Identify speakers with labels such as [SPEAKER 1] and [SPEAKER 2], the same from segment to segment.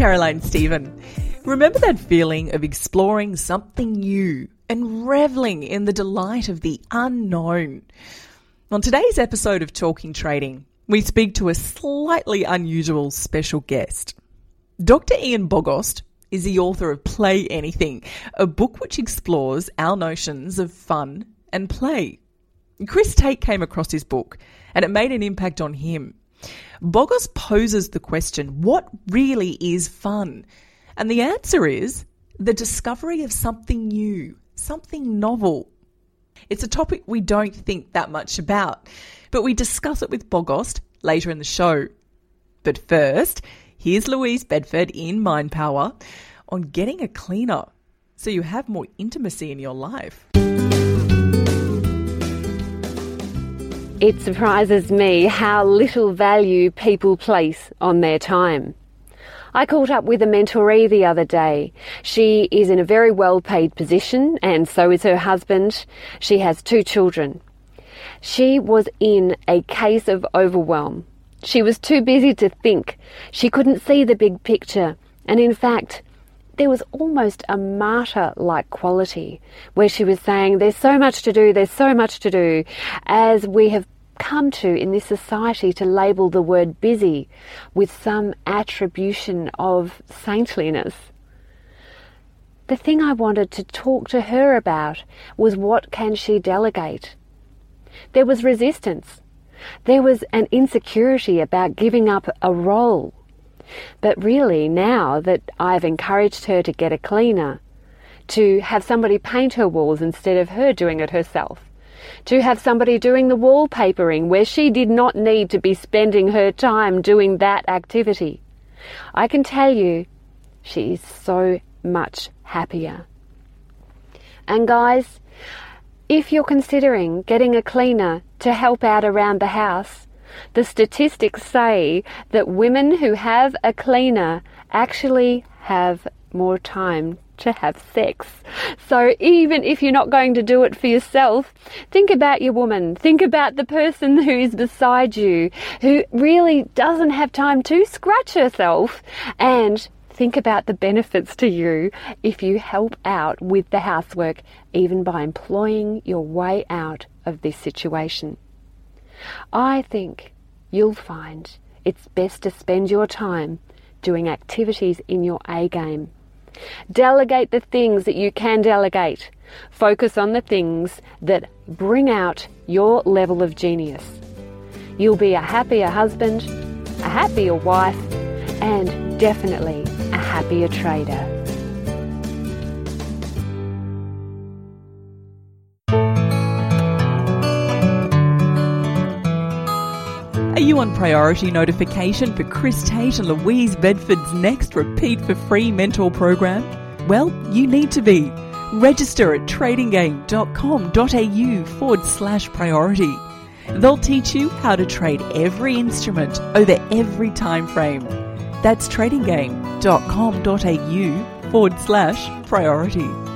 [SPEAKER 1] Caroline Stephen. Remember that feeling of exploring something new and reveling in the delight of the unknown? On today's episode of Talking Trading, we speak to a slightly unusual special guest. Dr. Ian Bogost is the author of Play Anything, a book which explores our notions of fun and play. Chris Tate came across his book and it made an impact on him. Bogost poses the question what really is fun? And the answer is the discovery of something new, something novel. It's a topic we don't think that much about, but we discuss it with Bogost later in the show. But first, here's Louise Bedford in Mind Power on getting a cleaner so you have more intimacy in your life.
[SPEAKER 2] It surprises me how little value people place on their time. I caught up with a mentoree the other day. She is in a very well paid position, and so is her husband. She has two children. She was in a case of overwhelm. She was too busy to think. She couldn't see the big picture. And in fact, there was almost a martyr like quality where she was saying, There's so much to do, there's so much to do, as we have come to in this society to label the word busy with some attribution of saintliness. The thing I wanted to talk to her about was what can she delegate? There was resistance. There was an insecurity about giving up a role. But really, now that I've encouraged her to get a cleaner, to have somebody paint her walls instead of her doing it herself, to have somebody doing the wallpapering where she did not need to be spending her time doing that activity. I can tell you, she is so much happier. And guys, if you're considering getting a cleaner to help out around the house, the statistics say that women who have a cleaner actually have more time to have sex. So even if you're not going to do it for yourself, think about your woman. Think about the person who is beside you, who really doesn't have time to scratch herself and think about the benefits to you if you help out with the housework, even by employing your way out of this situation. I think you'll find it's best to spend your time doing activities in your A game Delegate the things that you can delegate. Focus on the things that bring out your level of genius. You'll be a happier husband, a happier wife, and definitely a happier trader.
[SPEAKER 1] On priority notification for Chris Tate and Louise Bedford's next Repeat for Free mentor program? Well, you need to be. Register at tradinggame.com.au forward slash priority. They'll teach you how to trade every instrument over every time frame. That's tradinggame.com.au forward slash priority.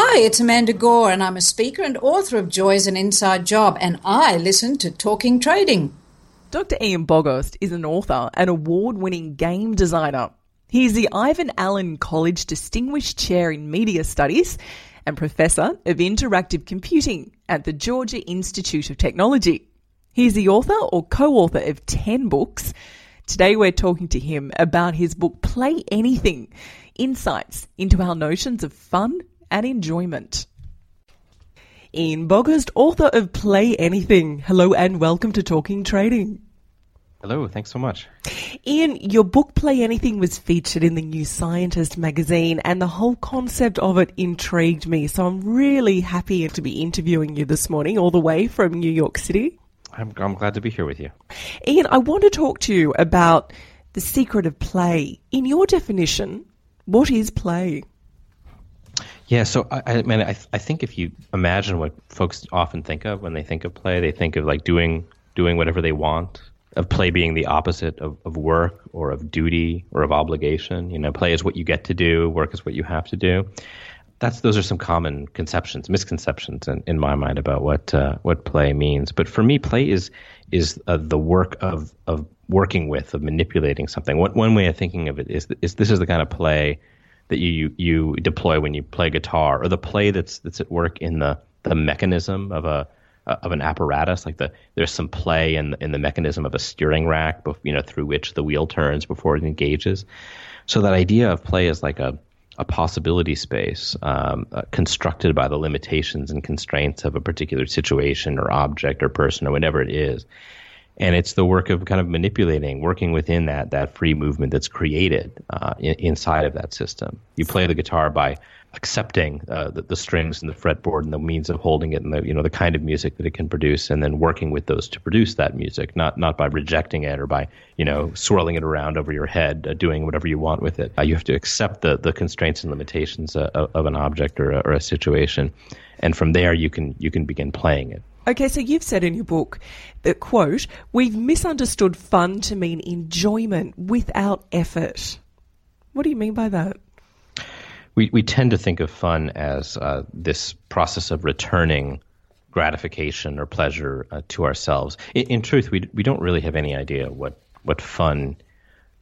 [SPEAKER 3] Hi, it's Amanda Gore, and I'm a speaker and author of Joy's an Inside Job, and I listen to Talking Trading.
[SPEAKER 1] Dr. Ian Bogost is an author and award winning game designer. He is the Ivan Allen College Distinguished Chair in Media Studies and Professor of Interactive Computing at the Georgia Institute of Technology. He is the author or co author of 10 books. Today we're talking to him about his book Play Anything Insights into Our Notions of Fun and enjoyment. Ian Bogost, author of Play Anything. Hello and welcome to Talking Trading.
[SPEAKER 4] Hello, thanks so much.
[SPEAKER 1] Ian, your book Play Anything was featured in the New Scientist magazine, and the whole concept of it intrigued me. So I'm really happy to be interviewing you this morning, all the way from New York City.
[SPEAKER 4] I'm, I'm glad to be here with you.
[SPEAKER 1] Ian, I want to talk to you about the secret of play. In your definition, what is play?
[SPEAKER 4] Yeah, so I, I mean, I, I think if you imagine what folks often think of when they think of play, they think of like doing doing whatever they want, of play being the opposite of, of work or of duty or of obligation. You know, play is what you get to do, work is what you have to do. That's those are some common conceptions, misconceptions in, in my mind about what uh, what play means. But for me, play is is uh, the work of of working with, of manipulating something. One one way of thinking of it is is this is the kind of play that you you deploy when you play guitar, or the play that's that's at work in the the mechanism of a of an apparatus. Like the there's some play in in the mechanism of a steering rack, you know, through which the wheel turns before it engages. So that idea of play is like a a possibility space um, uh, constructed by the limitations and constraints of a particular situation or object or person or whatever it is and it's the work of kind of manipulating, working within that that free movement that's created uh, in, inside of that system. You play the guitar by accepting uh, the, the, strings and the fretboard and the means of holding it and the you know the kind of music that it can produce, and then working with those to produce that music, not not by rejecting it or by you know swirling it around over your head, uh, doing whatever you want with it. Uh, you have to accept the the constraints and limitations uh, of, of an object or a, or a situation, and from there you can you can begin playing it.
[SPEAKER 1] Okay, so you've said in your book that, quote, we've misunderstood fun to mean enjoyment without effort. What do you mean by that?
[SPEAKER 4] We, we tend to think of fun as uh, this process of returning gratification or pleasure uh, to ourselves. In, in, truth, we, we don't really have any idea what, what fun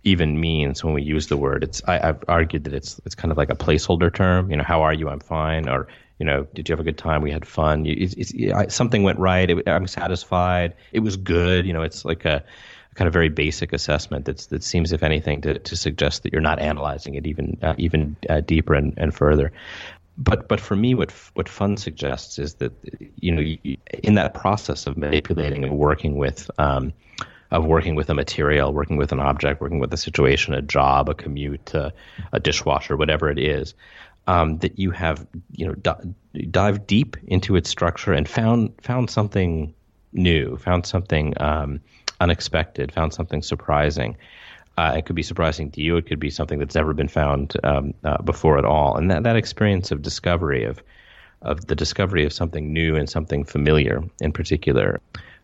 [SPEAKER 4] even means when we use the word. It's I, have argued that it's it's kind of like a placeholder term. You know, how are you? I'm fine. Or you know, did you have a good time? We had fun. It's, it's, something went right. It, I'm satisfied. It was good. You know, it's like a, a kind of very basic assessment that's, that seems, if anything, to, to suggest that you're not analyzing it even uh, even uh, deeper and, and further. But but for me, what what fun suggests is that you know in that process of manipulating and working with. Um, of working with a material, working with an object, working with a situation, a job, a commute, a dishwasher, whatever it is, um, that you have you know d- dived deep into its structure and found found something new, found something um, unexpected, found something surprising. Uh, it could be surprising to you. It could be something that's never been found um, uh, before at all. And that, that experience of discovery, of of the discovery of something new and something familiar, in particular,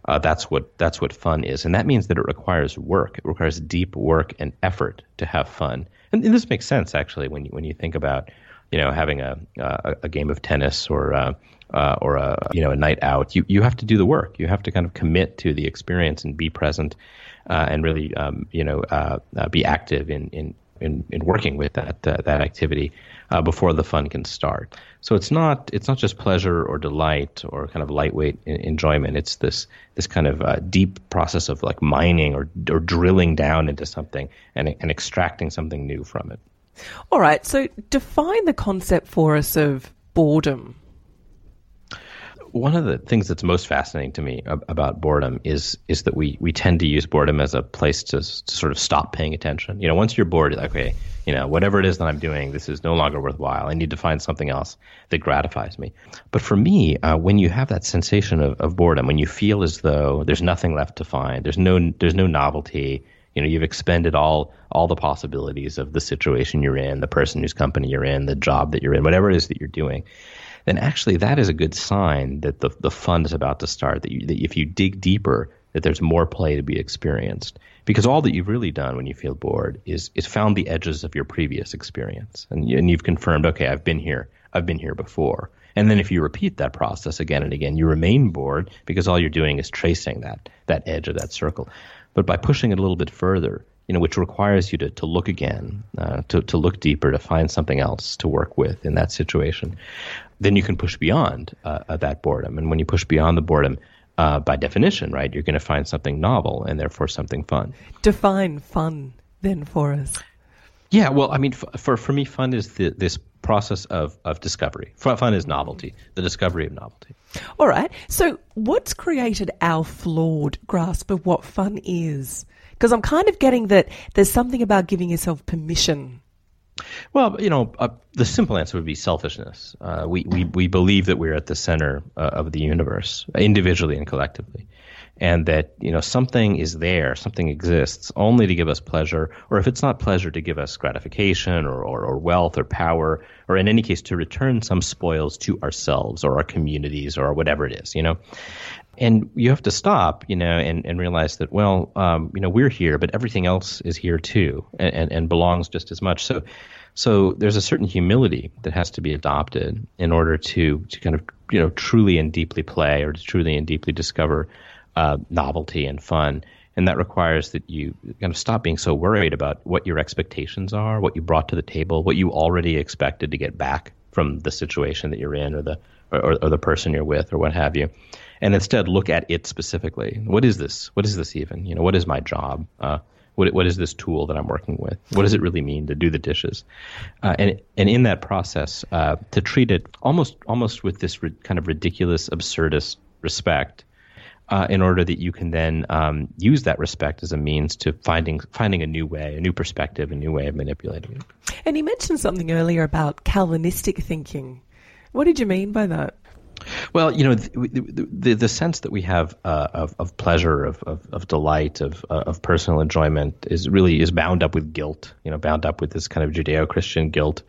[SPEAKER 4] uh, that's what that's what fun is. And that means that it requires work. It requires deep work and effort to have fun. And, and this makes sense actually when you, when you think about you know, having a a, a game of tennis or uh, uh, or a you know a night out, you you have to do the work. You have to kind of commit to the experience and be present, uh, and really um, you know uh, uh, be active in in in, in working with that uh, that activity before the fun can start. So it's not it's not just pleasure or delight or kind of lightweight enjoyment. It's this this kind of deep process of like mining or or drilling down into something and and extracting something new from it.
[SPEAKER 1] All right, so define the concept for us of boredom.
[SPEAKER 4] One of the things that's most fascinating to me about boredom is is that we, we tend to use boredom as a place to, to sort of stop paying attention. You know, once you're bored, like, okay, you know, whatever it is that I'm doing, this is no longer worthwhile. I need to find something else that gratifies me. But for me, uh, when you have that sensation of, of boredom, when you feel as though there's nothing left to find, there's no there's no novelty, you know you've expended all all the possibilities of the situation you're in the person whose company you're in the job that you're in whatever it is that you're doing. Then actually that is a good sign that the the fun is about to start that, you, that if you dig deeper that there's more play to be experienced. Because all that you've really done when you feel bored is is found the edges of your previous experience. And, and you've confirmed okay I've been here I've been here before. And then if you repeat that process again and again you remain bored because all you're doing is tracing that that edge of that circle but by pushing it a little bit further, you know, which requires you to, to look again, uh, to, to look deeper, to find something else to work with in that situation, then you can push beyond uh, uh that boredom. And when you push beyond the boredom, uh, by definition, right, you're going to find something novel and therefore something fun.
[SPEAKER 1] Define fun then for us.
[SPEAKER 4] Yeah, well, I mean, f- for for me, fun is the, this process of, of discovery. Fun is novelty, the discovery of novelty.
[SPEAKER 1] All right. So, what's created our flawed grasp of what fun is? Because I'm kind of getting that there's something about giving yourself permission.
[SPEAKER 4] Well, you know, uh, the simple answer would be selfishness. Uh, we, we, we believe that we're at the center uh, of the universe, individually and collectively and that you know something is there, something exists only to give us pleasure, or if it's not pleasure, to give us gratification or, or, or, wealth or power, or in any case to return some spoils to ourselves or our communities or whatever it is, you know. And you have to stop, you know, and, and realize that well, um, you know, we're here, but everything else is here too, and, and, and belongs just as much. So. So there's a certain humility that has to be adopted in order to to kind of you know truly and deeply play or to truly and deeply discover uh, novelty and fun. And that requires that you kind of stop being so worried about what your expectations are, what you brought to the table, what you already expected to get back from the situation that you're in or the or, or the person you're with or what have you, and instead look at it specifically. What is this? What is this even? You know, what is my job? Uh, what, what is this tool that I'm working with? What does it really mean to do the dishes? Uh, and and in that process, uh, to treat it almost almost with this kind of ridiculous, absurdist respect, uh, in order that you can then um, use that respect as a means to finding finding a new way, a new perspective, a new way of manipulating it.
[SPEAKER 1] And you mentioned something earlier about Calvinistic thinking. What did you mean by that?
[SPEAKER 4] Well, you know, the, the, the sense that we have uh, of, of pleasure, of, of, of delight, of, uh, of personal enjoyment is really is bound up with guilt, you know, bound up with this kind of Judeo-Christian guilt.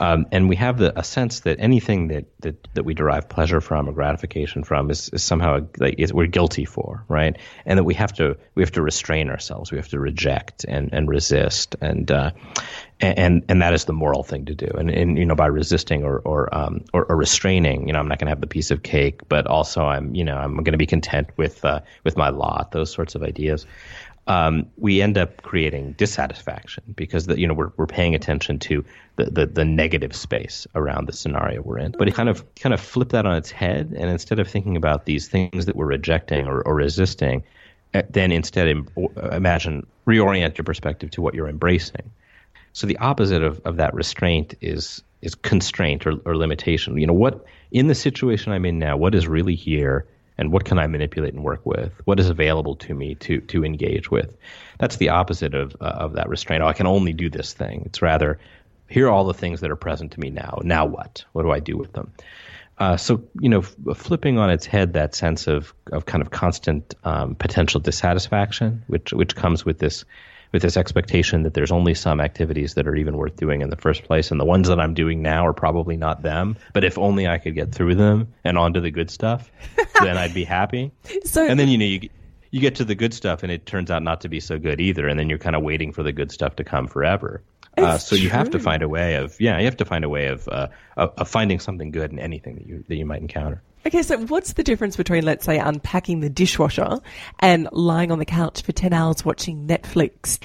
[SPEAKER 4] Um, and we have the, a sense that anything that, that, that we derive pleasure from or gratification from is, is somehow like is, we're guilty for, right? And that we have to we have to restrain ourselves, we have to reject and, and resist, and uh, and and that is the moral thing to do. And, and you know, by resisting or or, um, or, or restraining, you know, I'm not going to have the piece of cake, but also I'm you know I'm going to be content with uh, with my lot. Those sorts of ideas. Um, we end up creating dissatisfaction because the, you know we're we're paying attention to the, the, the negative space around the scenario we're in. But kind of kind of flip that on its head, and instead of thinking about these things that we're rejecting or, or resisting, eh, then instead imagine reorient your perspective to what you're embracing. So the opposite of, of that restraint is is constraint or, or limitation. You know, what in the situation I'm in now, what is really here and what can I manipulate and work with? What is available to me to to engage with? That's the opposite of uh, of that restraint. Oh, I can only do this thing. It's rather here are all the things that are present to me now. Now what? What do I do with them? Uh, so you know, f- flipping on its head that sense of of kind of constant um, potential dissatisfaction, which which comes with this with this expectation that there's only some activities that are even worth doing in the first place, and the ones that I'm doing now are probably not them. But if only I could get through them and onto the good stuff, then I'd be happy. So, and then you know you you get to the good stuff, and it turns out not to be so good either, and then you're kind of waiting for the good stuff to come forever. Uh, so you have to find a way of yeah, you have to find a way of, uh, of, of finding something good in anything that you that you might encounter.
[SPEAKER 1] Okay, so what's the difference between, let's say, unpacking the dishwasher and lying on the couch for 10 hours watching Netflix?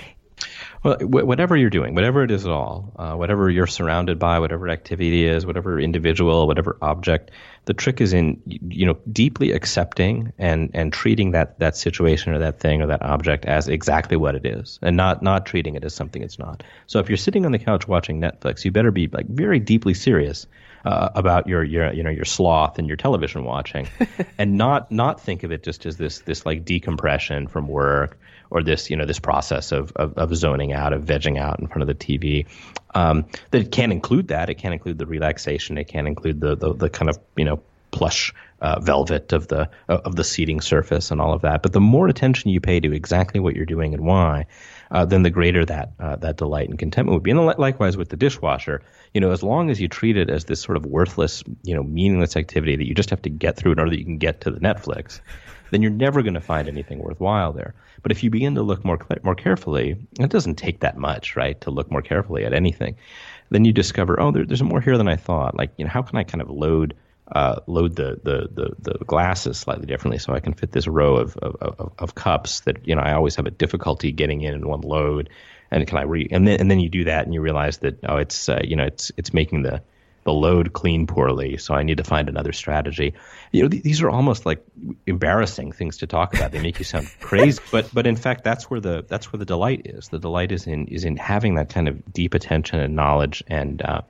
[SPEAKER 4] Well, whatever you're doing, whatever it is at all, uh, whatever you're surrounded by, whatever activity is, whatever individual, whatever object, the trick is in you know deeply accepting and and treating that that situation or that thing or that object as exactly what it is, and not not treating it as something it's not. So if you're sitting on the couch watching Netflix, you better be like very deeply serious uh, about your your you know your sloth and your television watching, and not not think of it just as this this like decompression from work or this you know this process of, of, of zoning out of vegging out in front of the TV. Um, that it can include that. It can include the relaxation. It can include the the, the kind of you know plush uh, velvet of the of the seating surface and all of that. But the more attention you pay to exactly what you're doing and why, uh, then the greater that uh, that delight and contentment would be. And likewise with the dishwasher, you know, as long as you treat it as this sort of worthless, you know, meaningless activity that you just have to get through in order that you can get to the Netflix, then you're never going to find anything worthwhile there. But if you begin to look more more carefully, it doesn't take that much, right, to look more carefully at anything. Then you discover, oh, there, there's more here than I thought. Like, you know, how can I kind of load uh, load the, the, the, the, glasses slightly differently so I can fit this row of, of, of, of, cups that you know I always have a difficulty getting in in one load. And can I re and then and then you do that and you realize that oh it's uh, you know it's it's making the the load clean poorly, so I need to find another strategy. You know, th- these are almost like embarrassing things to talk about. They make you sound crazy, but but in fact, that's where the that's where the delight is. The delight is in is in having that kind of deep attention and knowledge and uh,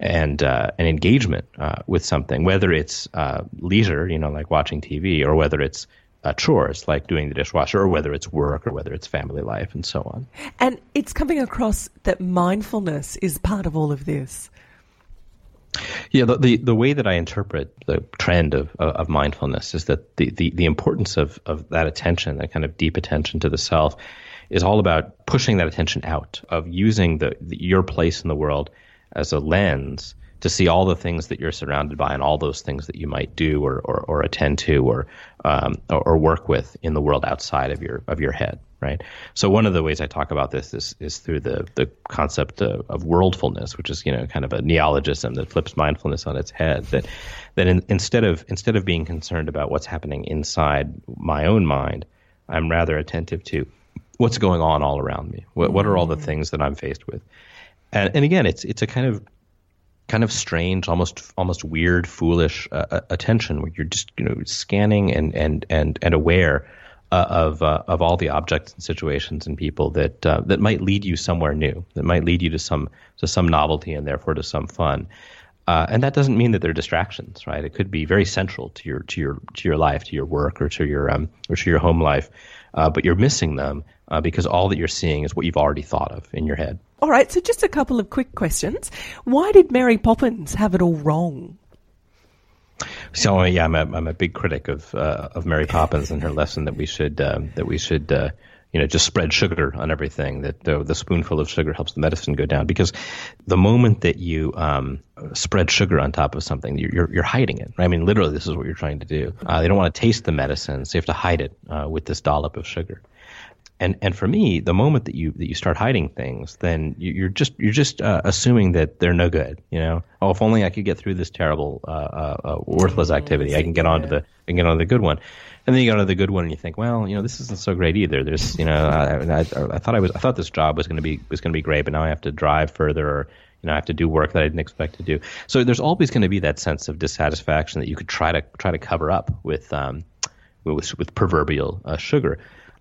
[SPEAKER 4] and uh, an engagement uh, with something, whether it's uh, leisure, you know, like watching TV, or whether it's uh, chores like doing the dishwasher, or whether it's work, or whether it's family life, and so on.
[SPEAKER 1] And it's coming across that mindfulness is part of all of this.
[SPEAKER 4] Yeah, the, the, the way that I interpret the trend of, of mindfulness is that the, the, the importance of, of that attention, that kind of deep attention to the self, is all about pushing that attention out, of using the, the your place in the world as a lens to see all the things that you're surrounded by and all those things that you might do or, or, or attend to or, um, or, or work with in the world outside of your of your head, right? So one of the ways I talk about this is, is through the the concept of, of worldfulness, which is you know kind of a neologism that flips mindfulness on its head. That that in, instead of instead of being concerned about what's happening inside my own mind, I'm rather attentive to what's going on all around me. What, what are all the things that I'm faced with? And, and again, it's it's a kind of kind of strange, almost almost weird, foolish uh, uh, attention where you're just you know scanning and and and and aware uh, of uh, of all the objects and situations and people that uh, that might lead you somewhere new, that might lead you to some to some novelty and therefore to some fun. Uh, and that doesn't mean that they're distractions, right? It could be very central to your to your to your life, to your work, or to your um, or to your home life, but you're missing them because all that you're seeing is what you've already thought of in your head.
[SPEAKER 1] All right, so just a couple of quick questions. Why did Mary Poppins have it all wrong?
[SPEAKER 4] So yeah, I'm a I'm a big critic of uh, of Mary Poppins and her lesson that we should um, that we should uh, you know just spread sugar on everything. That the, the, spoonful of sugar helps the medicine go down because the moment that you um, spread sugar on top of something, you're, you're, hiding it. Right? I mean, literally, this is what you're trying to do. Uh, they don't want to taste the medicine, so you have to hide it uh, with this dollop of sugar and and for me, the moment that you that you start hiding things, then you, are just you're just uh, assuming that they're no good. You know, oh, if only I could get through this terrible, uh, uh, uh worthless activity, I can get on to the I can get on to the good one. And then you go to the good one, and you think, well, you know, this isn't so great either. There's, you know, I, I, I thought I was I thought this job was going to be was going to be great, but now I have to drive further, or you know, I have to do work that I didn't expect to do. So there's always going to be that sense of dissatisfaction that you could try to try to cover up with um, with, with proverbial uh, sugar.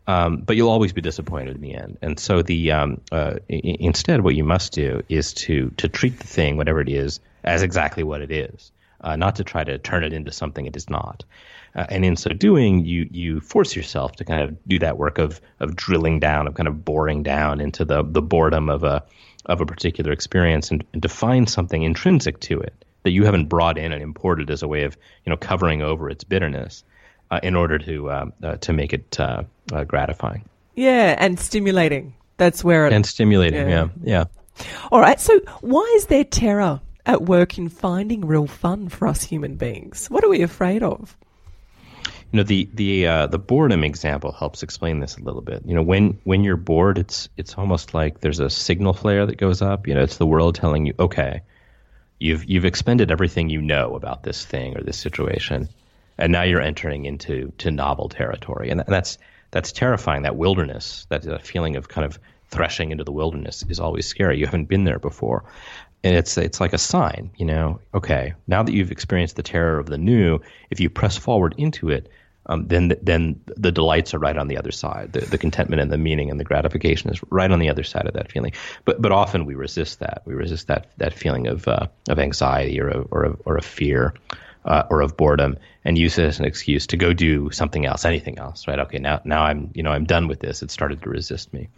[SPEAKER 4] Um, but you'll always be disappointed in the end. And so the um, uh, I- instead, what you must do is to to treat the thing, whatever it is, as exactly what it is, uh, not to try to turn it into something it is not. Uh, and in so doing, you you force yourself to kind of do that work of of drilling down, of kind of boring down into the the boredom of a of a particular experience, and, and to find something intrinsic to it that you haven't brought in and imported as a way of you know covering over its bitterness uh, in order to uh, uh, to make it uh, uh, gratifying.
[SPEAKER 1] Yeah, and stimulating. That's where it
[SPEAKER 4] and stimulating. Yeah. yeah,
[SPEAKER 1] yeah. All right. So, why is there terror at work in finding real fun for us human beings? What are we afraid of?
[SPEAKER 4] You know, the the uh, the boredom example helps explain this a little bit. You know, when when you're bored, it's it's almost like there's a signal flare that goes up. You know, it's the world telling you, okay, you've you've expended everything you know about this thing or this situation and now you're entering into to novel territory, and, and that's that's terrifying. That wilderness, that, that feeling of kind of threshing into the wilderness, is always scary. You haven't been there before, and it's it's like a sign. You know, okay, now that you've experienced the terror of the new, if you press forward into it, um, then then the delights are right on the other side. The, the contentment and the meaning and the gratification is right on the other side of that feeling. But but often we resist that. We resist that that feeling of uh, of anxiety or a, or a, or a fear uh, or of boredom and use it as an excuse to go do something else, anything else, right? Okay, now now I'm you know I'm done with this. It started to resist me.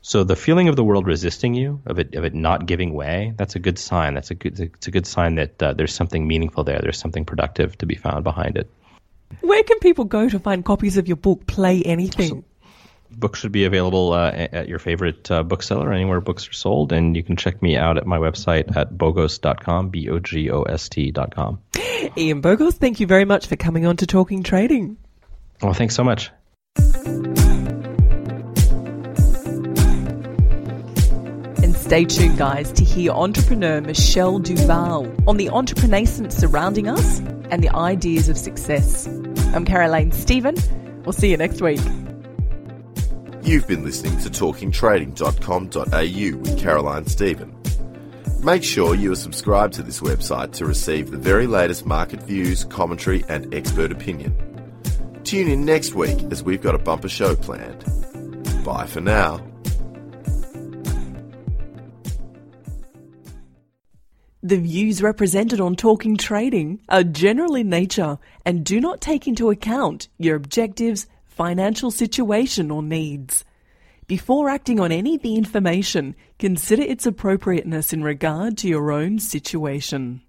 [SPEAKER 4] So the feeling of the world resisting you, of it of it not giving way, that's a good sign. That's a good it's a good sign that uh, there's something meaningful there. There's something productive to be found behind it.
[SPEAKER 1] Where can people go to find copies of your book, Play Anything? So,
[SPEAKER 4] books should be available uh, at your favorite uh, bookseller, anywhere books are sold. And you can check me out at my website at bogost.com, B O G O S T.com.
[SPEAKER 1] Ian Bogost, thank you very much for coming on to Talking Trading.
[SPEAKER 4] Well, thanks so much.
[SPEAKER 1] And stay tuned, guys, to hear entrepreneur Michelle Duval on the entrepreneurship surrounding us and the ideas of success. I'm Caroline Stephen. We'll see you next week.
[SPEAKER 5] You've been listening to talkingtrading.com.au with Caroline Stephen. Make sure you are subscribed to this website to receive the very latest market views, commentary, and expert opinion. Tune in next week as we've got a bumper show planned. Bye for now.
[SPEAKER 6] The views represented on Talking Trading are general in nature and do not take into account your objectives, financial situation, or needs. Before acting on any of the information, consider its appropriateness in regard to your own situation.